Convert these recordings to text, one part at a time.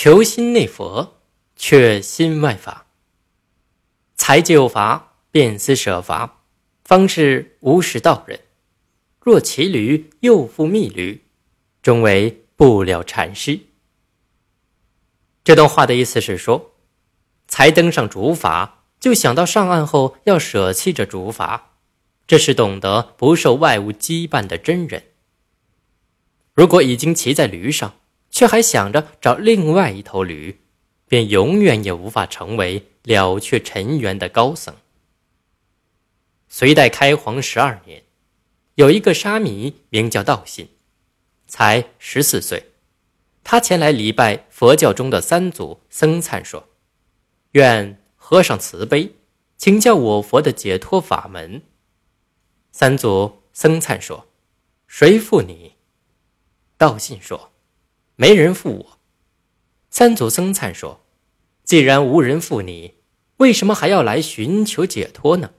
求心内佛，却心外法。才就法，便思舍法，方是无事道人。若骑驴，又复觅驴，终为不了禅师。这段话的意思是说，才登上竹筏，就想到上岸后要舍弃这竹筏，这是懂得不受外物羁绊的真人。如果已经骑在驴上，却还想着找另外一头驴，便永远也无法成为了却尘缘的高僧。隋代开皇十二年，有一个沙弥名叫道信，才十四岁。他前来礼拜佛教中的三祖僧璨，说：“愿和尚慈悲，请教我佛的解脱法门。”三祖僧璨说：“谁负你？”道信说。没人负我，三祖僧璨说：“既然无人负你，为什么还要来寻求解脱呢？”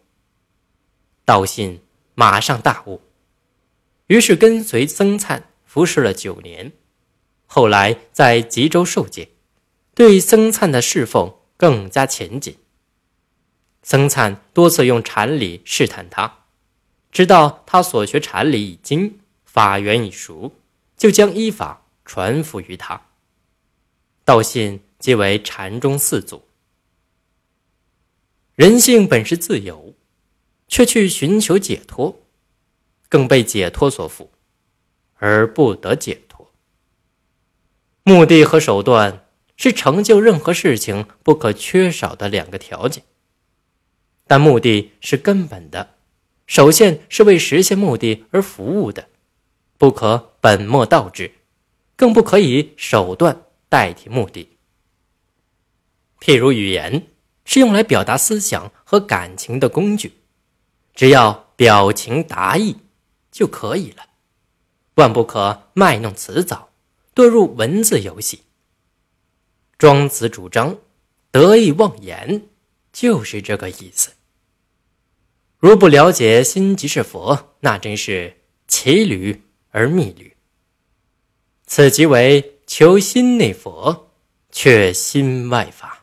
道信马上大悟，于是跟随僧璨服侍了九年，后来在吉州受戒，对僧璨的侍奉更加虔谨。僧璨多次用禅理试探他，直到他所学禅理已经，法源已熟，就将依法。传付于他，道信即为禅宗四祖。人性本是自由，却去寻求解脱，更被解脱所缚，而不得解脱。目的和手段是成就任何事情不可缺少的两个条件，但目的是根本的，首先是为实现目的而服务的，不可本末倒置。更不可以手段代替目的。譬如语言是用来表达思想和感情的工具，只要表情达意就可以了，万不可卖弄辞藻，堕入文字游戏。庄子主张得意忘言，就是这个意思。如不了解心即是佛，那真是骑驴而觅驴。此即为求心内佛，却心外法。